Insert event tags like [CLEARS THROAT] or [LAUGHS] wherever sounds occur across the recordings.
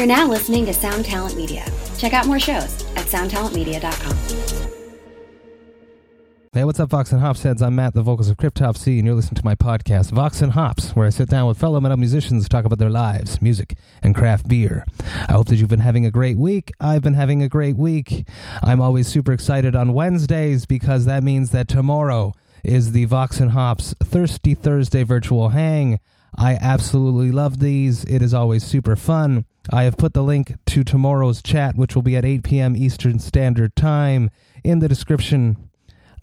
You're now listening to Sound Talent Media. Check out more shows at soundtalentmedia.com. Hey, what's up, Vox and Hops heads? I'm Matt, the vocals of Cryptopsy, and you're listening to my podcast, Vox and Hops, where I sit down with fellow metal musicians to talk about their lives, music, and craft beer. I hope that you've been having a great week. I've been having a great week. I'm always super excited on Wednesdays because that means that tomorrow is the Vox and Hops Thirsty Thursday virtual hang. I absolutely love these. It is always super fun. I have put the link to tomorrow's chat, which will be at 8 p.m. Eastern Standard Time, in the description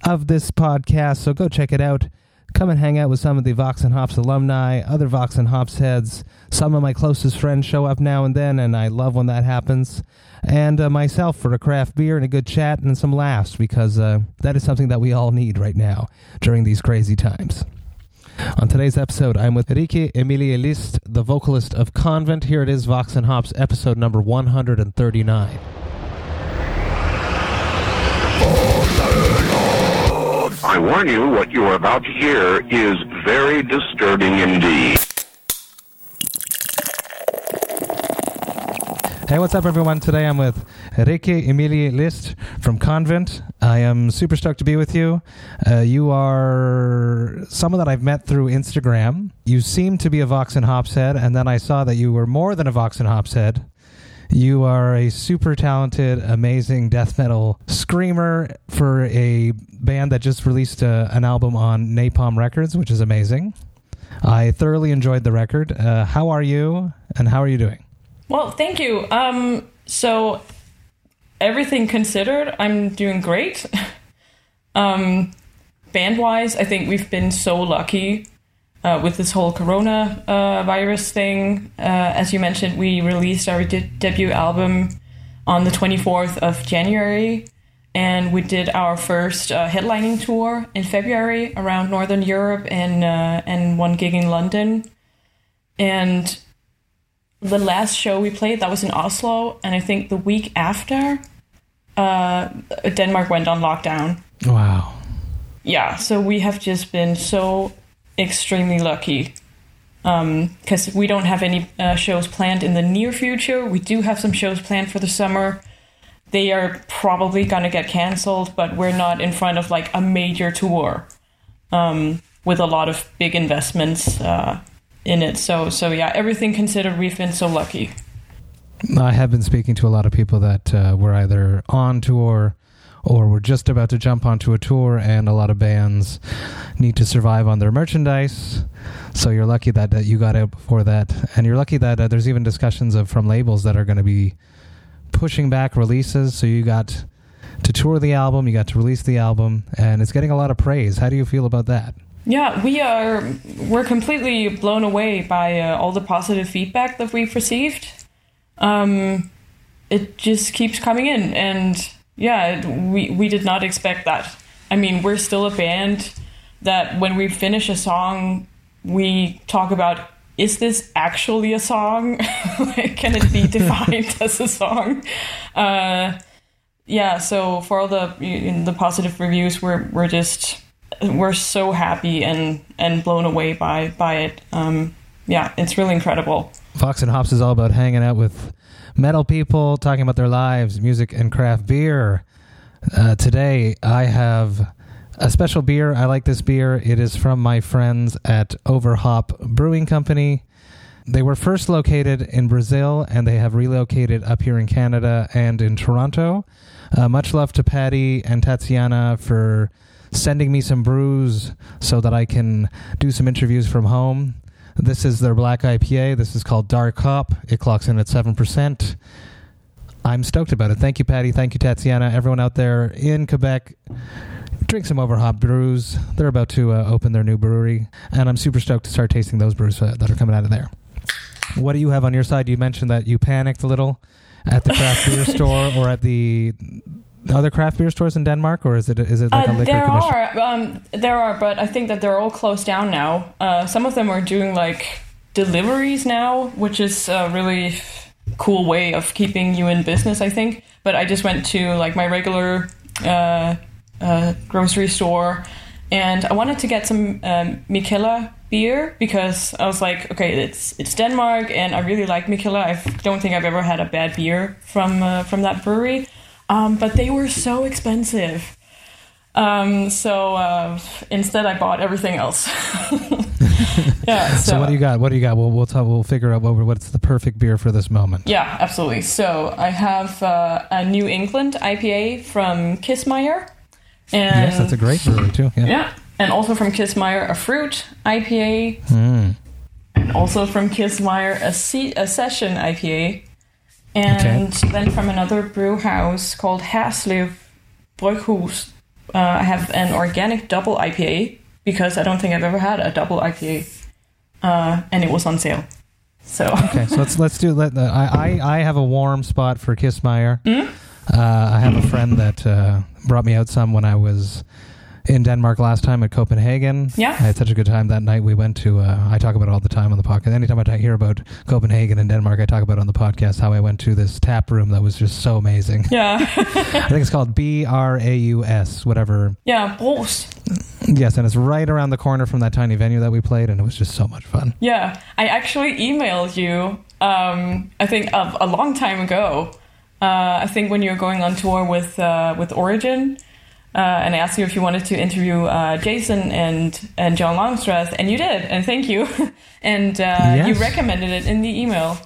of this podcast. So go check it out. Come and hang out with some of the Vox and Hops alumni, other Vox and Hops heads. Some of my closest friends show up now and then, and I love when that happens. And uh, myself for a craft beer and a good chat and some laughs, because uh, that is something that we all need right now during these crazy times. On today's episode, I'm with Rikke Emilie List, the vocalist of Convent. Here it is, Vox and Hops, episode number 139. I warn you, what you are about to hear is very disturbing indeed. Hey, what's up, everyone? Today I'm with Rikke Emilie List from Convent. I am super stoked to be with you. Uh, you are someone that I've met through Instagram. You seem to be a Vox and Hops head, and then I saw that you were more than a Vox and Hops head. You are a super talented, amazing death metal screamer for a band that just released a, an album on Napalm Records, which is amazing. I thoroughly enjoyed the record. Uh, how are you, and how are you doing? Well, thank you. Um, so, everything considered, I'm doing great. [LAUGHS] um, band wise, I think we've been so lucky uh, with this whole corona uh, virus thing. Uh, as you mentioned, we released our de- debut album on the 24th of January, and we did our first uh, headlining tour in February around Northern Europe and uh, and one gig in London. And the last show we played that was in Oslo, and I think the week after, uh, Denmark went on lockdown. Wow. Yeah, so we have just been so extremely lucky because um, we don't have any uh, shows planned in the near future. We do have some shows planned for the summer. They are probably going to get canceled, but we're not in front of like a major tour um, with a lot of big investments uh, in it. So, so yeah, everything considered, we've been so lucky. I have been speaking to a lot of people that uh, were either on tour or we're just about to jump onto a tour and a lot of bands need to survive on their merchandise. So you're lucky that, that you got out before that. And you're lucky that uh, there's even discussions of from labels that are going to be pushing back releases. So you got to tour the album you got to release the album and it's getting a lot of praise. How do you feel about that yeah, we are we're completely blown away by uh, all the positive feedback that we've received. Um, it just keeps coming in, and yeah, we we did not expect that. I mean, we're still a band that when we finish a song, we talk about is this actually a song? [LAUGHS] Can it be [LAUGHS] defined as a song? Uh, yeah. So for all the the positive reviews, we're we're just we're so happy and and blown away by by it. Um, yeah, it's really incredible. Vox and Hops is all about hanging out with metal people, talking about their lives, music, and craft beer. Uh, today, I have a special beer. I like this beer. It is from my friends at Overhop Brewing Company. They were first located in Brazil and they have relocated up here in Canada and in Toronto. Uh, much love to Patty and Tatiana for sending me some brews so that I can do some interviews from home. This is their black IPA. This is called Dark Hop. It clocks in at 7%. I'm stoked about it. Thank you, Patty. Thank you, Tatiana. Everyone out there in Quebec, drink some Overhop brews. They're about to uh, open their new brewery, and I'm super stoked to start tasting those brews uh, that are coming out of there. What do you have on your side? You mentioned that you panicked a little at the craft beer [LAUGHS] store or at the other craft beer stores in Denmark, or is it is it like uh, a liquor there commission? are um, there are, but I think that they're all closed down now. Uh, some of them are doing like deliveries now, which is a really cool way of keeping you in business. I think. But I just went to like my regular uh, uh grocery store, and I wanted to get some um, Mikkeller beer because I was like, okay, it's it's Denmark, and I really like Mikkeller. I don't think I've ever had a bad beer from uh, from that brewery, um, but they were so expensive. Um, so uh, instead, I bought everything else. [LAUGHS] yeah. So, [LAUGHS] So, what do you got? What do you got? We'll we'll talk, we'll figure out what what's the perfect beer for this moment. Yeah, absolutely. So I have uh, a New England IPA from Kissmeyer. And yes, that's a great brewery too. Yeah. Yeah, and also from Kissmeyer, a fruit IPA. Mm. And also from Kissmeyer, a, se- a session IPA. And then from another brew house called Haslev Bryghus, uh, I have an organic double IPA because I don't think I've ever had a double IPA. Uh, and it was on sale. So, Okay, so let's let's do. Let uh, I, I I have a warm spot for Kissmeyer. Uh, I have a friend that uh, brought me out some when I was in Denmark last time at Copenhagen. Yeah. I had such a good time that night. We went to. Uh, I talk about it all the time on the podcast. Anytime I hear about Copenhagen and Denmark, I talk about it on the podcast how I went to this tap room that was just so amazing. yeah. [LAUGHS] I think it's called B R A U S, whatever. yeah, Bros. Yes, and it's right around the corner from that tiny venue that we played, and it was just so much fun. Yeah, I actually emailed you. Um, I think a, a long time ago. Uh, I think when you were going on tour with uh, with Origin, uh, and I asked you if you wanted to interview uh, Jason and and John Longstreth, and you did, and thank you. [LAUGHS] and uh, you recommended it in the email.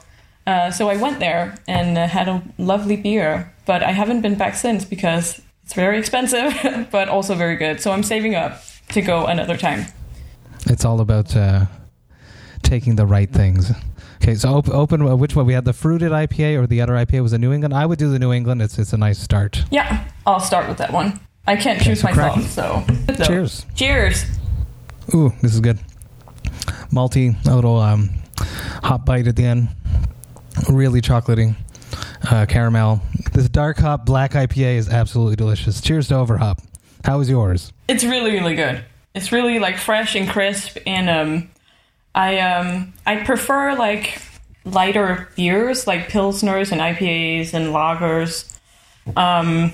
Uh, so I went there and uh, had a lovely beer, but I haven't been back since because it's very expensive, [LAUGHS] but also very good. So I'm saving up to go another time. It's all about uh, taking the right things. Okay, so op- open. Uh, which one? We had the fruited IPA or the other IPA was a New England. I would do the New England. It's it's a nice start. Yeah, I'll start with that one. I can't choose myself, so, so [LAUGHS] Cheers. Cheers. Ooh, this is good. Malty, a little um, hot bite at the end. Really chocolatey. Uh, caramel. This dark hop black IPA is absolutely delicious. Cheers to Overhop. How was yours? It's really really good. It's really like fresh and crisp, and um, I um I prefer like lighter beers like pilsners and IPAs and lagers. Um,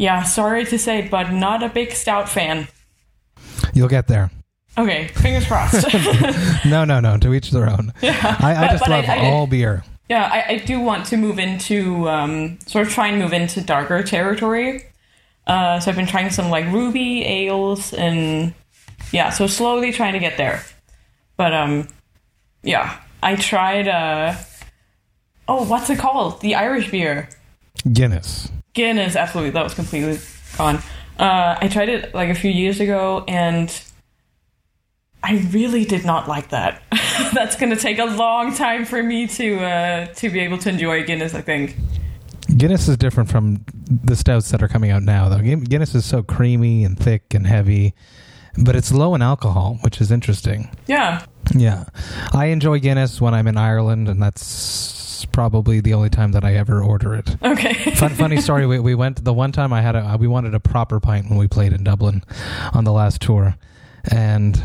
yeah, sorry to say, but not a big stout fan. You'll get there. Okay, fingers crossed. [LAUGHS] No, no, no. To each their own. I, I But- just but love I did- all beer. Yeah, I, I do want to move into um, sort of try and move into darker territory. Uh, so I've been trying some like ruby ales and yeah, so slowly trying to get there. But um, yeah, I tried. Uh, oh, what's it called? The Irish beer. Guinness. Guinness, absolutely. That was completely gone. Uh, I tried it like a few years ago, and I really did not like that. [LAUGHS] That's going to take a long time for me to uh, to be able to enjoy Guinness. I think. Guinness is different from the stouts that are coming out now, though. Guinness is so creamy and thick and heavy, but it's low in alcohol, which is interesting. Yeah. Yeah. I enjoy Guinness when I'm in Ireland, and that's probably the only time that I ever order it. Okay. Fun, funny [LAUGHS] story. We, we went the one time I had a we wanted a proper pint when we played in Dublin on the last tour, and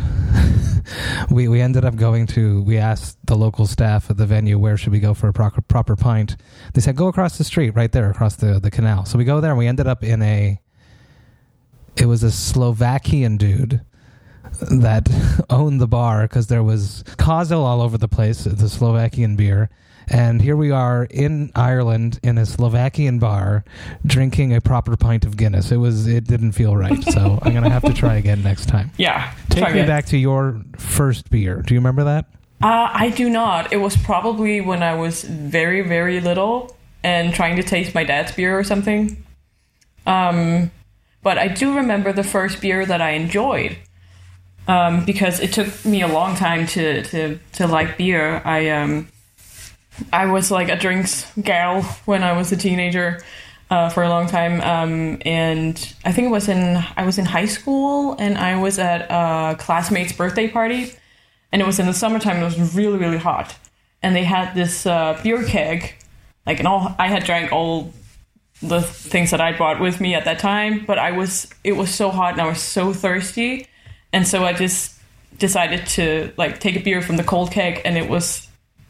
[LAUGHS] we we ended up going to we asked the local staff at the venue where should we go for a proper proper pint. They said go across the street right there across the the canal. So we go there and we ended up in a. It was a Slovakian dude that [LAUGHS] owned the bar because there was Kozel all over the place, the Slovakian beer. And here we are in Ireland in a Slovakian bar drinking a proper pint of Guinness. It was it didn't feel right. So [LAUGHS] I'm gonna have to try again next time. Yeah. Take me it. back to your first beer. Do you remember that? Uh, I do not. It was probably when I was very, very little and trying to taste my dad's beer or something. Um, but I do remember the first beer that I enjoyed um, because it took me a long time to, to, to like beer. I um, I was like a drinks gal when I was a teenager uh, for a long time, um, and I think it was in I was in high school and I was at a classmate's birthday party and it was in the summertime. It was really really hot, and they had this uh, beer keg, like and all. I had drank all the things that I brought with me at that time, but I was it was so hot and I was so thirsty, and so I just decided to like take a beer from the cold keg, and it was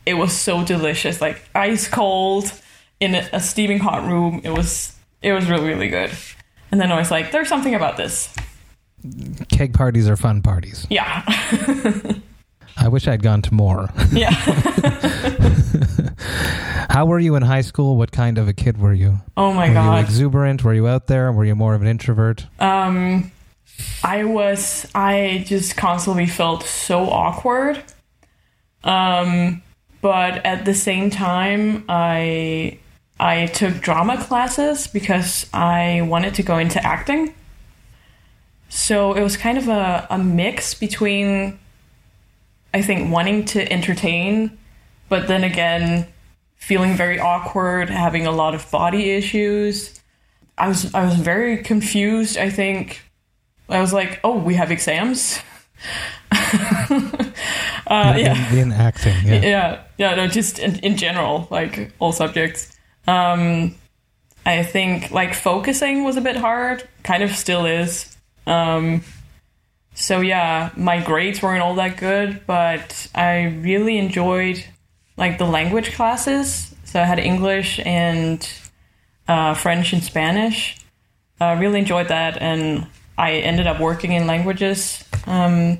it was so delicious, like ice cold in a, a steaming hot room. It was it was really really good, and then I was like, there's something about this. keg parties are fun parties. Yeah. [LAUGHS] I wish I'd gone to more. yeah. [LAUGHS] How were you in high school? What kind of a kid were you? Oh my were you god. exuberant? Were you out there? Were you more of an introvert? Um, I was. I just constantly felt so awkward. Um, but at the same time, I I took drama classes because I wanted to go into acting. So it was kind of a, a mix between, I think, wanting to entertain, but then again, feeling very awkward, having a lot of body issues. I was I was very confused. I think I was like, "Oh, we have exams." [LAUGHS] [LAUGHS] uh, in, yeah, in, in acting, yeah. yeah, yeah. No, just in, in general, like all subjects. Um, I think like focusing was a bit hard. Kind of still is. Um, so yeah, my grades weren't all that good, but I really enjoyed like the language classes. So I had English and uh, French and Spanish. I really enjoyed that, and I ended up working in languages. Um,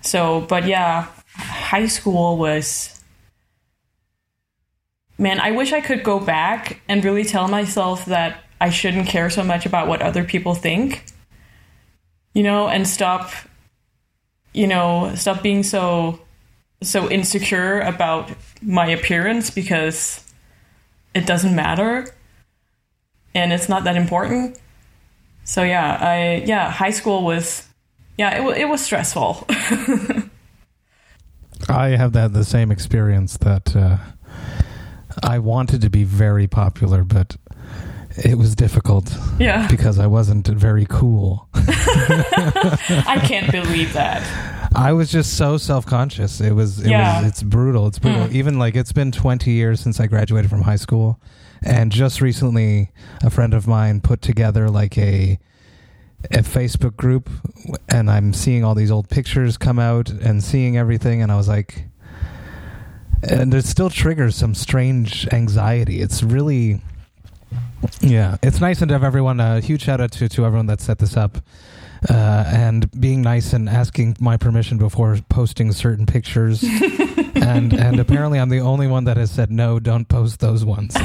so, but yeah, high school was. Man, I wish I could go back and really tell myself that I shouldn't care so much about what other people think. You know, and stop. You know, stop being so so insecure about my appearance because it doesn't matter and it's not that important. So yeah, I yeah, high school was yeah, it, it was stressful. [LAUGHS] I have that the same experience that uh, I wanted to be very popular, but it was difficult yeah. because I wasn't very cool. [LAUGHS] I can't believe that. I was just so self conscious. It was, it Yeah. was, it's brutal. It's brutal. Mm. Even like it's been 20 years since I graduated from high school. And just recently, a friend of mine put together like a, a Facebook group, and I'm seeing all these old pictures come out and seeing everything. And I was like, and it still triggers some strange anxiety. It's really, yeah, it's nice and to have everyone. A huge shout out to, to everyone that set this up uh, and being nice and asking my permission before posting certain pictures. [LAUGHS] and and apparently, I'm the only one that has said no. Don't post those ones. [LAUGHS]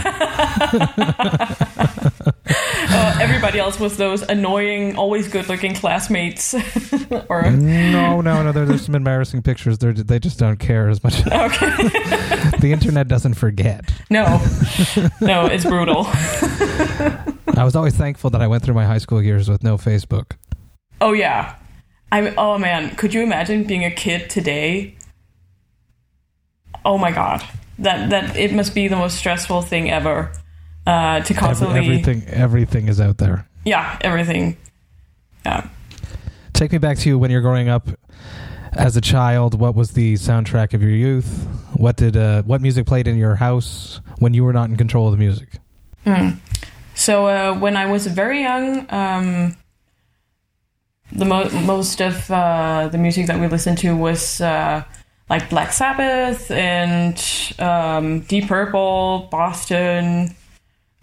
Uh, everybody else was those annoying, always good-looking classmates. [LAUGHS] or no, no, no. There, there's some embarrassing pictures. They're, they just don't care as much. [LAUGHS] okay, the internet doesn't forget. no, no, it's brutal. I was always thankful that I went through my high school years with no Facebook. Oh yeah, I'm. Oh man, could you imagine being a kid today? Oh my god, that that it must be the most stressful thing ever. Uh, to Every, constantly, everything, everything is out there. yeah, everything. Yeah. Take me back to you when you're growing up as a child. What was the soundtrack of your youth? What did uh, what music played in your house when you were not in control of the music? Hmm. So uh, when I was very young, um, the mo- most of uh, the music that we listened to was uh, like Black Sabbath and um, Deep Purple, Boston,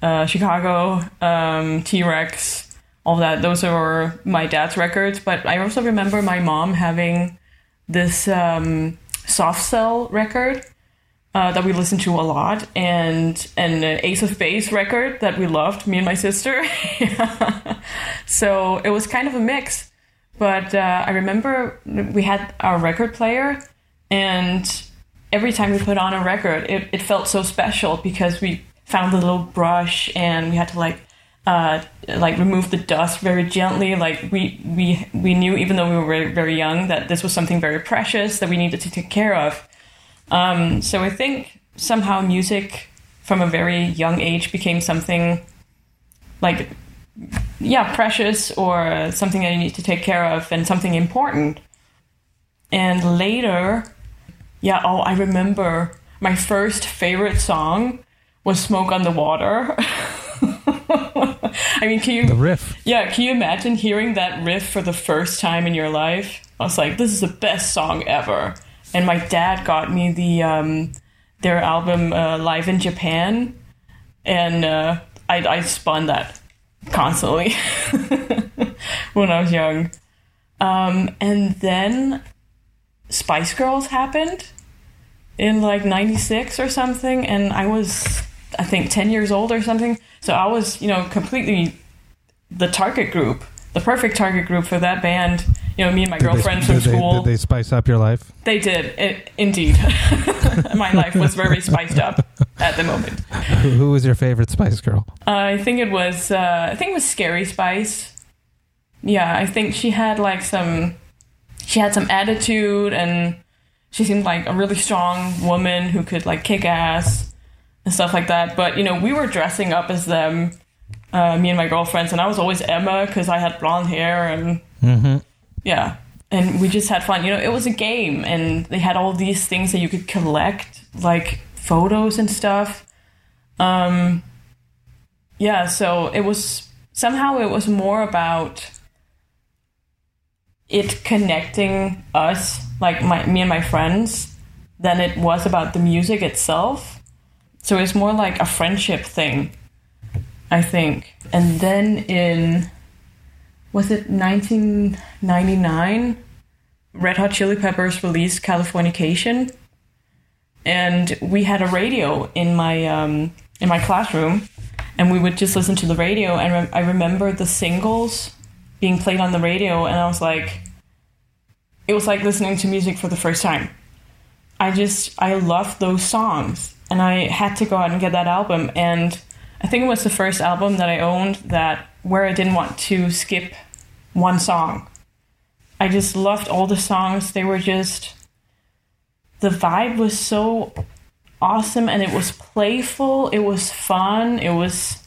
uh, Chicago, um, T Rex, all that. Those were my dad's records. But I also remember my mom having this um, soft cell record uh, that we listened to a lot, and an Ace of Base record that we loved, me and my sister. [LAUGHS] so it was kind of a mix. But uh, I remember we had our record player, and every time we put on a record, it, it felt so special because we found the little brush and we had to like uh, like remove the dust very gently. Like we we we knew even though we were very, very young that this was something very precious that we needed to take care of. Um, so I think somehow music from a very young age became something like yeah precious or something that you need to take care of and something important. And later, yeah, oh, I remember my first favorite song was "Smoke on the Water." [LAUGHS] I mean, can you The riff. yeah, can you imagine hearing that riff for the first time in your life? I was like, this is the best song ever. And my dad got me the um, their album uh, Live in Japan, and uh, I, I spun that constantly [LAUGHS] when I was young. Um, and then Spice Girls happened in like 96 or something. And I was, I think, 10 years old or something. So I was, you know, completely the target group, the perfect target group for that band. You know, me and my Did they- girlfriend from did they- school. did they spice up your life? They did, it, indeed. [LAUGHS] My life was very spiced up at the moment. Who, who was your favorite Spice Girl? Uh, I think it was, uh, I think it was Scary Spice. Yeah, I think she had like some, she had some attitude, and she seemed like a really strong woman who could like kick ass and stuff like that. But you know, we were dressing up as them, uh, me and my girlfriends, and I was always Emma because I had blonde hair and Mm-hmm. yeah and we just had fun you know it was a game and they had all these things that you could collect like photos and stuff um yeah so it was somehow it was more about it connecting us like my me and my friends than it was about the music itself. So it's more like a friendship thing i think. And then in was it 1999 red hot chili peppers released californication. And we had a radio in my um, in my classroom and we would just listen to the radio. And re- i remember the singles being played on the radio and i was like it was like listening to music for the first time. I just i loved those songs and i had to go out and get that album and i think it was the first album that i owned that where i didn't want to skip one song. I just loved all the songs. They were just the vibe was so awesome and it was playful it was fun it was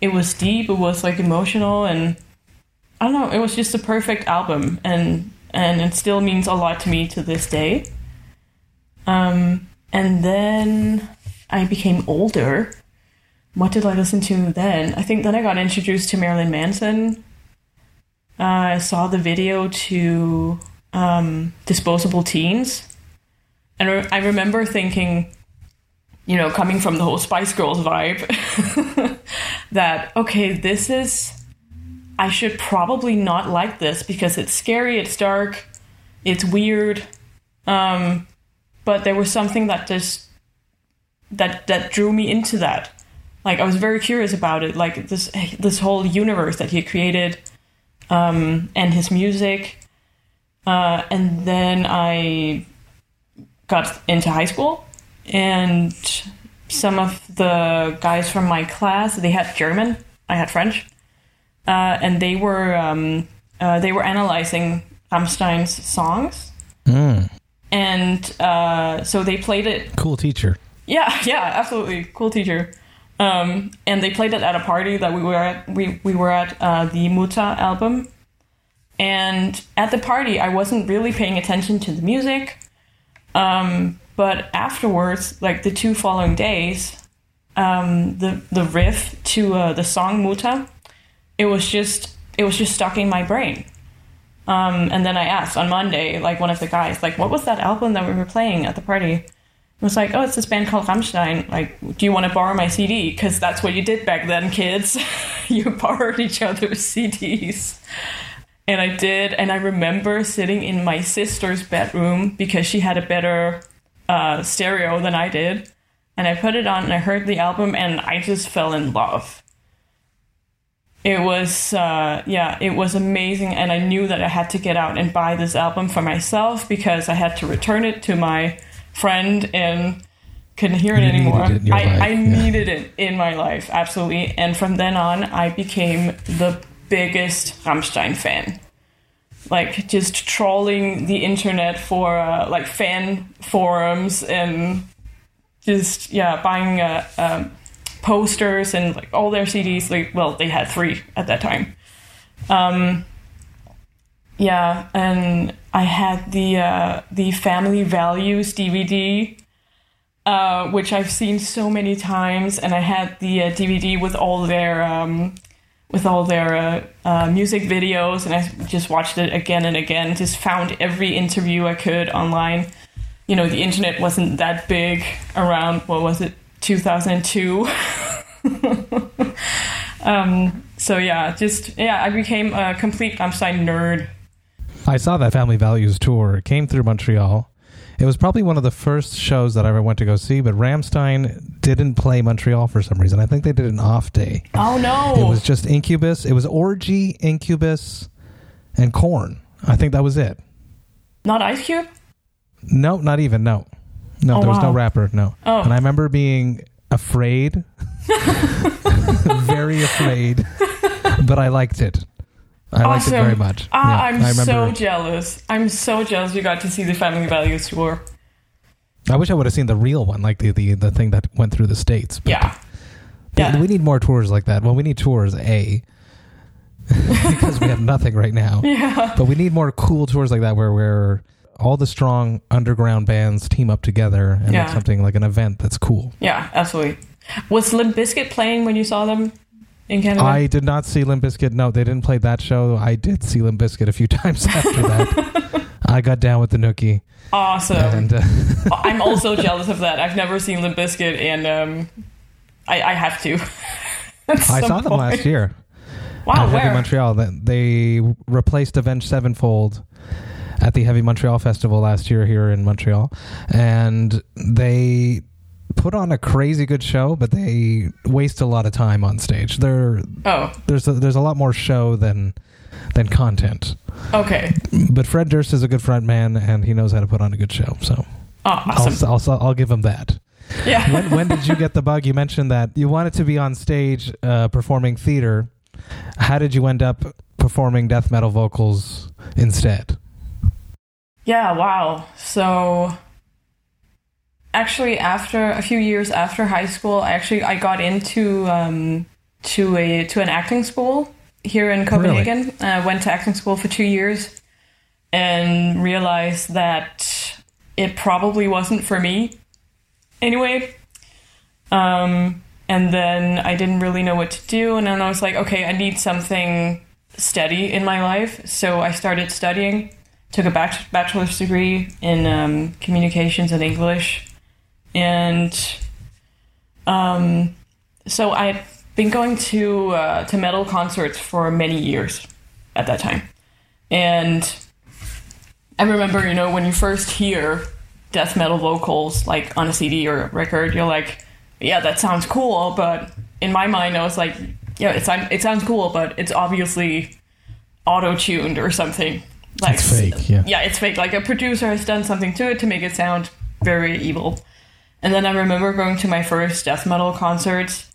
it was deep it was like emotional and i don't know it was just a perfect album and and it still means a lot to me to this day. Um and then i became older. What did i listen to then? I think then i got introduced to marilyn manson. Uh, i saw the video to um, disposable teens. And re- I remember thinking, you know, coming from the whole Spice Girls vibe, [LAUGHS] that, okay, this is, I should probably not like this because it's scary, it's dark, it's weird. Um, but there was something that just, that, that drew me into that. Like, I was very curious about it, like this, this whole universe that he created, um, and his music. Uh, and then I got into high school and some of the guys from my class they had german i had french uh, and they were um, uh, they were analyzing rammstein's songs. Mm. and uh, so they played it. Cool teacher. yeah [LAUGHS] yeah absolutely. Cool teacher. Um, and they played it at a party that we were at we, we were at uh, the Mutter album. And at the party i wasn't really paying attention to the music. Um, but afterwards, like the two following days, um, the the riff to uh, the song Mutter, it was just it was just stuck in my brain. Um, and then I asked on Monday, like one of the guys, like, what was that album that we were playing at the party? It was like, oh, it's this band called Rammstein. Like, do you want to borrow my CD? Because that's what you did back then, kids. [LAUGHS] you borrowed each other's [LAUGHS] CDs. And I did, and I remember sitting in my sister's bedroom because she had a better uh, stereo than I did. And I put it on and I heard the album and I just fell in love. It was, uh, yeah, it was amazing. And I knew that I had to get out and buy this album for myself because I had to return it to my friend and couldn't hear it You anymore. it I, life, I yeah. needed it in my life, absolutely. And from then on, I became the biggest Rammstein fan like just trawling the internet for uh, like fan forums and just yeah buying a, um, posters and like all their CDs. Like well, they had three at that time. Um, yeah, and I had the uh, the Family Values DVD. Uh, which I've seen so many times, and I had the uh, DVD with all their um, with all their uh, uh, music videos, and I just watched it again and again. Just found every interview I could online. You know, the internet wasn't that big around. What was it, two thousand and two? [LAUGHS] um, so yeah, just yeah, I became a complete Rammstein nerd. I saw that Family Values tour. It came through Montreal. It was probably one of the first shows that I ever went to go see, but Rammstein didn't play Montreal for some reason. I think they did an off day. Oh no! It was just Incubus. It was Orgy, Incubus, and Korn. I think that was it. not Ice Cube. No, not even. No, no, Oh, there was no rapper. No, Oh. and I remember being afraid, [LAUGHS] very afraid, but I liked it. I liked it awesome. very much. Ah, Yeah, I'm so jealous. I'm so jealous you got to see the Family Values tour. I wish I would have seen the real one, like the the, the thing that went through the states. But Yeah. but Yeah. we need more tours like that. Well, we need tours, a [LAUGHS] because we have nothing right now. [LAUGHS] Yeah. But we need more cool tours like that where where all the strong underground bands team up together and Yeah. make something like an event that's cool. Yeah, absolutely. Was Limp Bizkit playing when you saw them in Canada? I did not see Limp Bizkit. No, they didn't play that show. I did see Limp Bizkit a few [LAUGHS] times after that. [LAUGHS] I got down with the nookie, awesome. and uh, [LAUGHS] I'm also jealous of that. I've never seen Limp Bizkit, and um, I, I have to. I saw them last year Wow, where? Montreal. They replaced Avenged Sevenfold at the Heavy Montreal Festival last year here in Montreal, and they put on a crazy good show, but they waste a lot of time on stage. There, Oh, there's a, there's a lot more show than than content. okay. But Fred Durst is a good front man, and he knows how to put on a good show. So Oh, awesome. I'll, I'll I'll give him that. yeah. [LAUGHS] When when did you get the bug? You mentioned that you wanted to be on stage uh, performing theater. How did you end up performing death metal vocals instead? Yeah, wow. So actually after a few years after high school, I actually I got into um to a to an acting school here in Copenhagen. I went to acting school for 2 years and realized that it probably wasn't for me anyway. Um and then I didn't really know what to do and then I was like, okay, I need something steady in my life. So I started studying took a bachelor's degree in um, communications and English, and um, so I'd been going to uh, to metal concerts for many years at that time, and I remember, you know, when you first hear death metal vocals like on a CD or a record, you're like, yeah, that sounds cool, but in my mind, I was like, yeah, it it sounds cool, but it's obviously auto tuned or something. Like It's fake, yeah. yeah, it's fake. Like a producer has done something to it to make it sound very evil. And then I remember going to my first death metal concert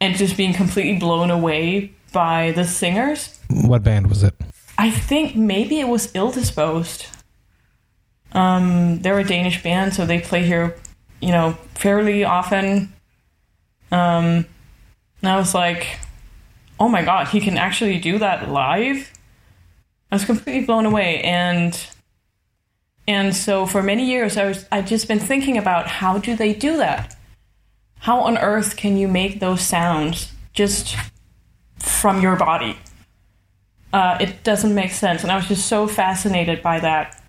and just being completely blown away by the singers. What band was it? I think maybe it was Ill Disposed. Um, they're a Danish band, so they play here, you know, fairly often. Um, and I was like, oh my god, he can actually do that live. I was completely blown away, and and so for many years, I was I'd just been thinking about how do they do that? How on earth can you make those sounds just from your body? uh, it doesn't make sense. And I was just so fascinated by that.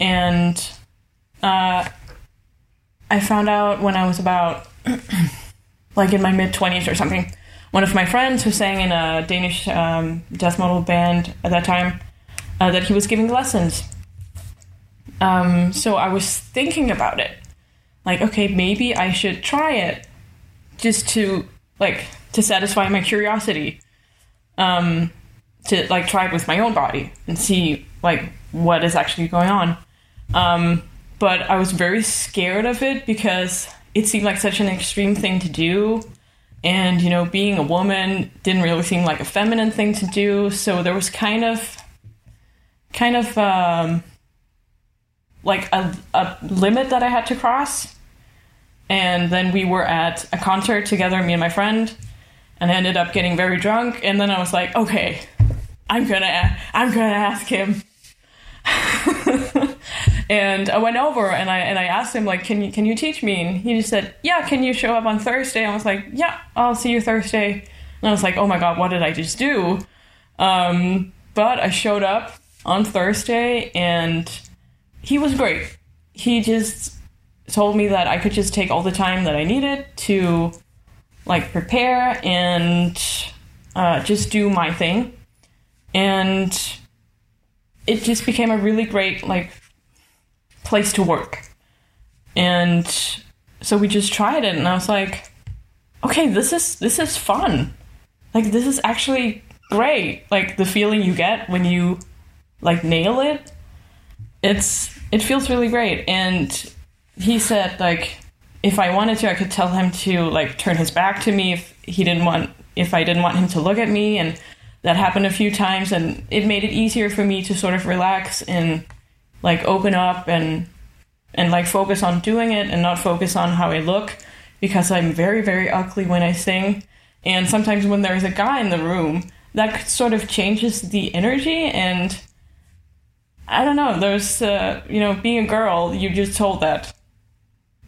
And uh, I found out when I was about [CLEARS THROAT] like in my mid 20s or something, one of my friends who sang in a Danish um, death metal band at that time, uh, that he was giving lessons. Um, so I was thinking about it. Like, okay, maybe I should try it just to like to satisfy my curiosity. Um, to like try it with my own body and see like what is actually going on. Um, but I was very scared of it because it seemed like such an extreme thing to do. And, you know, being a woman didn't really seem like a feminine thing to do. So there was kind of, kind of, um, like a, a limit that I had to cross. And then we were at a concert together, me and my friend, and I ended up getting very drunk. And then I was like, okay, I'm gonna I'm gonna ask him. [LAUGHS] and I went over and I and I asked him like, can you can you teach me? And he just said, yeah. Can you show up on Thursday? I was like, yeah, I'll see you Thursday. And I was like, oh my god, what did I just do? Um, but I showed up on Thursday and he was great. He just told me that I could just take all the time that I needed to like prepare and uh, just do my thing and it just became a really great like place to work. And so we just tried it and I was like, okay, this is this is fun. Like this is actually great. Like the feeling you get when you like nail it. It's it feels really great. And he said like if I wanted to I could tell him to like turn his back to me if he didn't want if I didn't want him to look at me and that happened a few times and it made it easier for me to sort of relax and like open up and and like focus on doing it and not focus on how I look because I'm very very ugly when I sing and sometimes when there's a guy in the room that sort of changes the energy and I don't know there's uh, you know being a girl you're just told that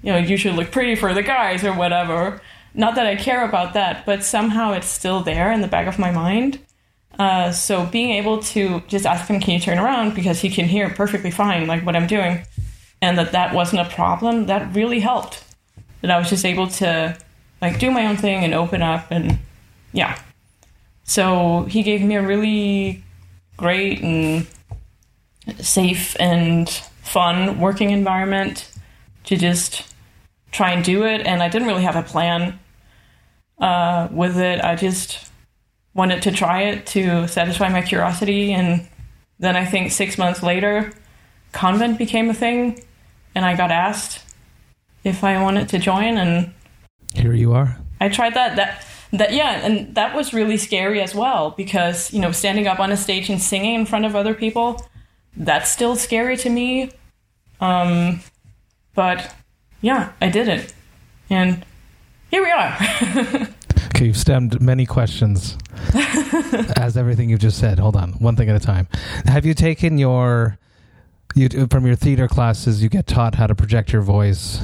you know you should look pretty for the guys or whatever not that I care about that but somehow it's still there in the back of my mind uh, so being able to just ask him, can you turn around? Because he can hear perfectly fine, like what I'm doing. And that that wasn't a problem, that really helped. That I was just able to like do my own thing and open up and yeah. So he gave me a really great and safe and fun working environment to just try and do it. And I didn't really have a plan uh, with it. I just wanted to try it to satisfy my curiosity. And then I think six months later, convent became a thing, and I got asked if I wanted to join, and Here you are. I tried that. That that yeah, and that was really scary as well because you know standing up on a stage and singing in front of other people, that's still scary to me. Um, but yeah, I did it, and here we are. [LAUGHS] Okay, you've stemmed many questions [LAUGHS] as everything you've just said. Hold on, one thing at a time. Have you taken your you from your theater classes? You get taught how to project your voice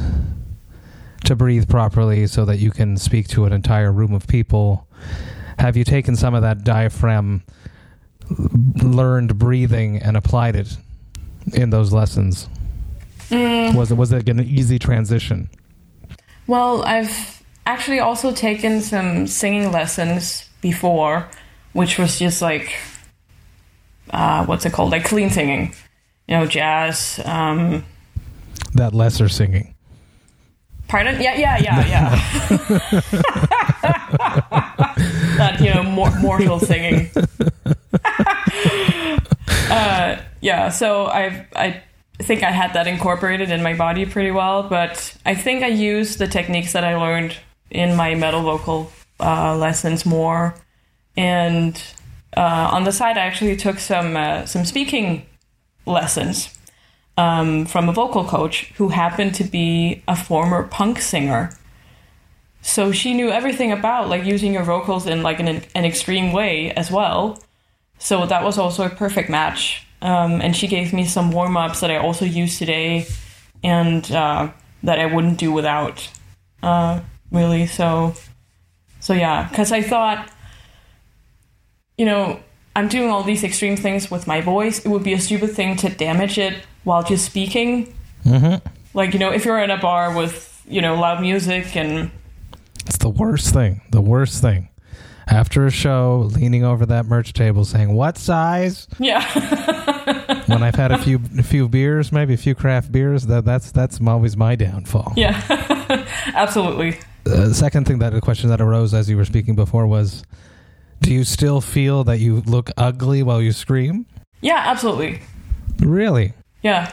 to breathe properly, so that you can speak to an entire room of people. Have you taken some of that diaphragm learned breathing and applied it in those lessons? Was it was it an easy transition? Well, I've actually also taken some singing lessons before, which was just like, uh, what's it called? Like clean singing, you know, jazz. Um, That lesser singing. pardon? Yeah, yeah, yeah, yeah. [LAUGHS] [LAUGHS] that you know, mor- mortal singing. [LAUGHS] yeah, so I I think I had that incorporated in my body pretty well, but I think I used the techniques that I learned in my metal vocal uh, lessons more. And uh, on the side, I actually took some uh, some speaking lessons um, from a vocal coach who happened to be a former punk singer. So she knew everything about like using your vocals in like an, an extreme way as well. So that was also a perfect match. Um, and she gave me some warm ups that I also use today, and uh, that I wouldn't do without. Uh, really, so so yeah, because I thought, you know, I'm doing all these extreme things with my voice. It would be a stupid thing to damage it while just speaking. Mm-hmm. Like you know, if you're in a bar with you know loud music and It's the worst thing. The worst thing. After a show, leaning over that merch table saying, What size? yeah. [LAUGHS] When I've had a few a few beers, maybe a few craft beers, that that's that's always my downfall. Yeah, [LAUGHS] absolutely. The second thing that the question that arose as you were speaking before was do you still feel that you look ugly while you scream? Yeah, absolutely. Really? Yeah.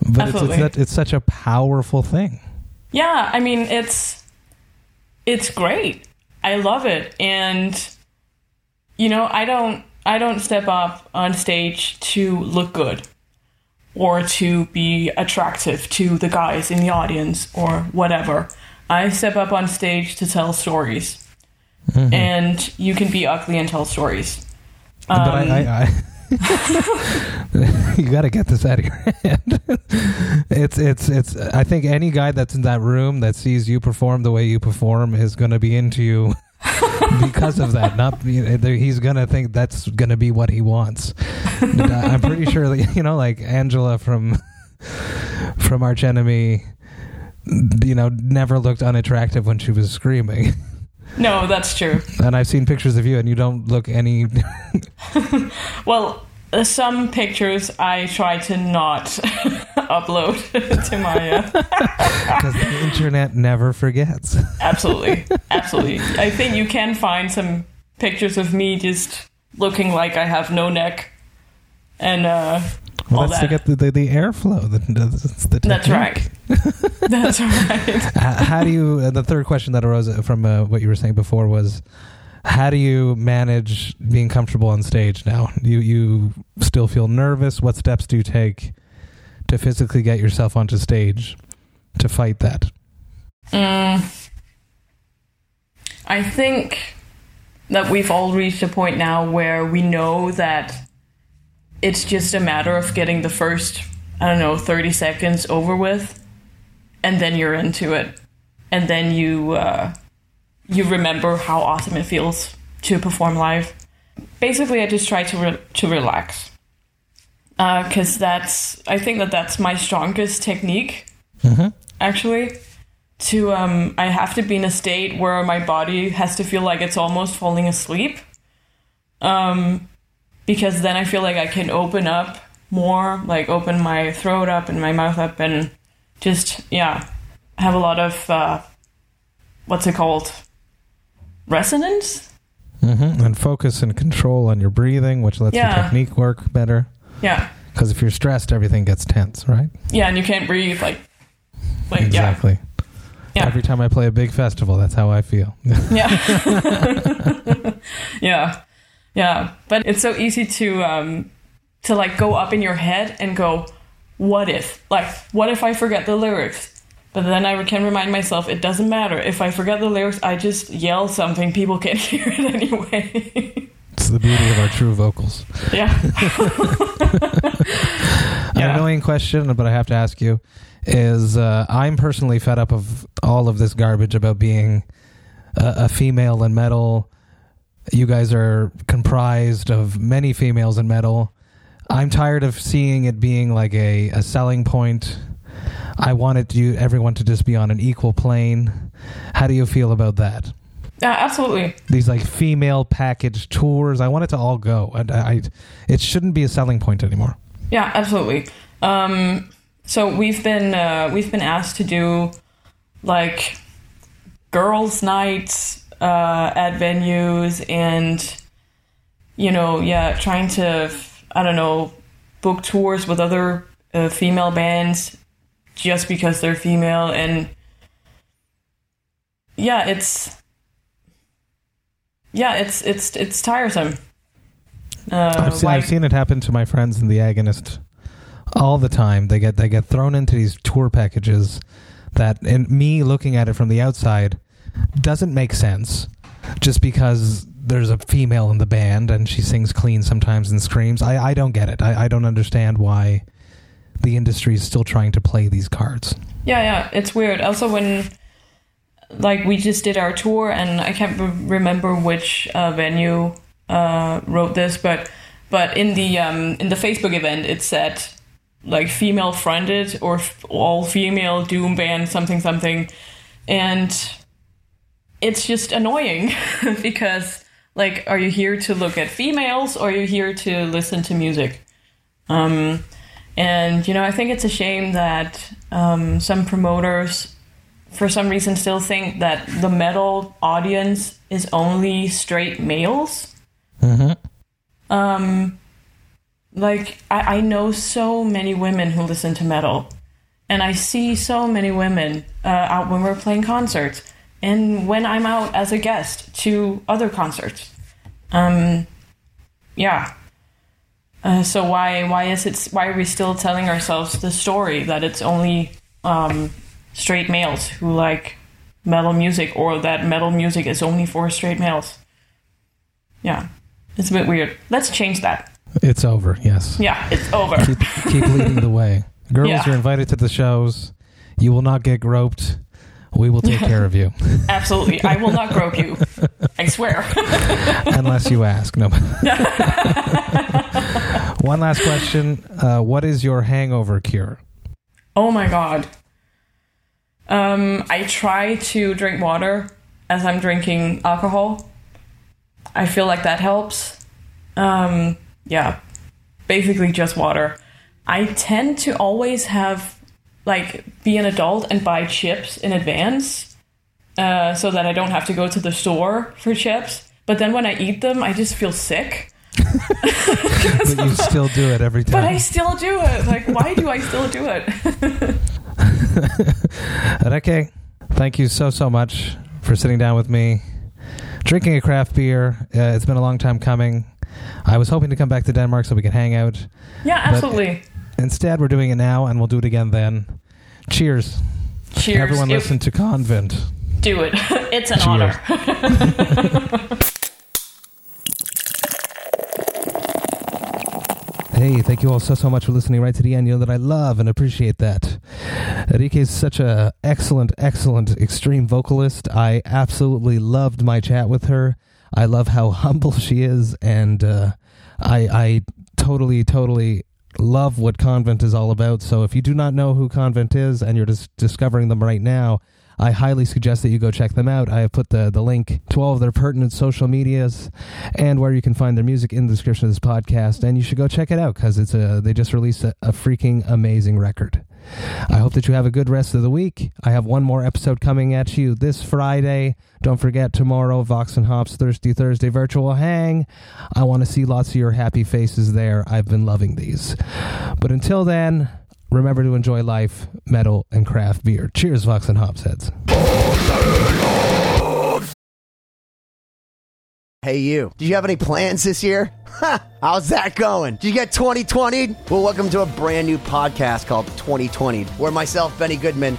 But it's, Absolutely. it's, that, it's such a powerful thing. Yeah, I mean it's it's great. I love it and you know, I don't I don't step up on stage to look good or to be attractive to the guys in the audience or whatever. I step up on stage to tell stories. And you can be ugly and tell stories. but Um, I, I, I [LAUGHS] you got to get this out of your head. it's it's it's. I think any guy that's in that room that sees you perform the way you perform is going to be into you [LAUGHS] because of that. Not he's to think that's to be what he wants. I- uh, I'm pretty sure that [LAUGHS] you know, like Angela from from Arch Enemy. You know, never looked unattractive when she was screaming. No, that's true. And I've seen pictures of you, and you don't look any. [LAUGHS] Well, uh, some pictures I try to not [LAUGHS] upload [LAUGHS] to my. Uh, Because the internet never forgets. absolutely, absolutely. I think you can find some pictures of me just looking like I have no neck, and uh, Well, that's to get the, the, the airflow. The, the, [LAUGHS] That's right. That's right. How do you? Uh, the third question that arose from uh, what you were saying before was, how do you manage being comfortable on stage now? You you still feel nervous? What steps do you take to physically get yourself onto stage to fight that? Mm, I think that we've all reached a point now where we know that it's just a matter of getting the first, I don't know, 30 seconds over with, and then you're into it. And then you, uh, you remember how awesome it feels to perform live. Basically, I just try to, re- to relax. Because that's, I think that that's my strongest technique, actually to um I have to be in a state where my body has to feel like it's almost falling asleep. Um because then I feel like I can open up more, like open my throat up and my mouth up and just yeah, have a lot of uh what's it called? Resonance? hmm And focus and control on your breathing, which lets Yeah. your technique work better. Yeah. Because if you're stressed, everything gets tense, right? Yeah, and you can't breathe like like exactly. yeah. Every time I play a big festival, that's how I feel. Yeah. [LAUGHS] [LAUGHS] yeah. Yeah. But it's so easy to um to like go up in your head and go, what if? Like, what if I forget the lyrics? But then I can remind myself it doesn't matter. If I forget the lyrics, I just yell something, people can [LAUGHS] hear it anyway. it's the beauty of our true vocals. yeah. [LAUGHS] An Yeah. annoying question, but I have to ask you is uh, I'm personally fed up of all of this garbage about being a, a female in metal. You guys are comprised of many females in metal. I'm tired of seeing it being like a, a selling point. I wanted you everyone to just be on an equal plane. How do you feel about that? Yeah, absolutely. These like female package tours. I want it to all go. And I, I it shouldn't be a selling point anymore. Yeah, absolutely. Um, so we've been uh, we've been asked to do like girls' nights uh, at venues, and you know, yeah, trying to I don't know book tours with other uh, female bands just because they're female, and yeah, it's yeah, it's it's it's tiresome. Uh, I've, seen, I've seen it happen to my friends in the Agonist all the time. They get they get thrown into these tour packages that, and me looking at it from the outside, doesn't make sense. Just because there's a female in the band and she sings clean sometimes and screams, I, I don't get it. I, I don't understand why the industry is still trying to play these cards. Yeah, yeah, it's weird. Also, when like we just did our tour, and I can't re- remember which uh, venue uh, wrote this, but but in the um, in the Facebook event, it said like female fronted or f- all female doom band something something, and it's just annoying [LAUGHS] because like, are you here to look at females or are you here to listen to music? Um, and you know, I think it's a shame that um, some promoters, for some reason, still think that the metal audience is only straight males. Um, like I, I know so many women who listen to metal, and I see so many women uh, out when we're playing concerts, and when I'm out as a guest to other concerts. Um, yeah. Uh, so why why is it why are we still telling ourselves the story that it's only um, straight males who like metal music or that metal music is only for straight males? Yeah, it's a bit weird. Let's change that. It's over. Yes. Yeah, it's over. keep, keep leading the way. [LAUGHS] Girls, Yeah. you're invited to the shows. You will not get groped. We will take care of you, [LAUGHS] Absolutely, I will not grope you. I swear. [LAUGHS] unless you ask. No. [LAUGHS] One last question: uh, What is your hangover cure? Oh my god. Um, I try to drink water as I'm drinking alcohol. I feel like that helps. Um, yeah. basically just water. I tend to always have like be an adult and buy chips in advance uh, so that I don't have to go to the store for chips. But then when I eat them, I just feel sick. [LAUGHS] but you [LAUGHS] still do it every time. But I still do it. Like, why do I still do it? [LAUGHS] okay. Thank you so, so much for sitting down with me, drinking a craft beer. Uh, it's been a long time coming. I was hoping to come back to Denmark so we could hang out. Yeah, absolutely. Instead, we're doing it now, and we'll do it again then. Cheers. Cheers. Everyone If- listen to Convent. Do it. [LAUGHS] it's an Cheers. honor. [LAUGHS] Hey, thank you all so so much for listening right to the end. You know that I love and appreciate that. Rikke is such a excellent, excellent extreme vocalist. I absolutely loved my chat with her. I love how [LAUGHS] humble she is, and uh, I I totally totally love what Convent is all about. So if you do not know who Convent is and you're just discovering them right now, I highly suggest that you go check them out. I have put the, the link to all of their pertinent social medias and where you can find their music in the description of this podcast. And you should go check it out because it's a they just released a, a freaking amazing record. I hope that you have a good rest of the week. I have one more episode coming at you this Friday. Don't forget tomorrow, Vox and Hops Thirsty Thursday virtual hang. I want to see lots of your happy faces there. I've been loving these. But until then, remember to enjoy life, metal, and craft beer. Cheers, Vox and Hopsheads. Hey, you. Do you have any plans this year? [LAUGHS] Ha! How's that going? Did you get 2020? Well, welcome to a brand new podcast called 2020, where myself, Benny Goodman,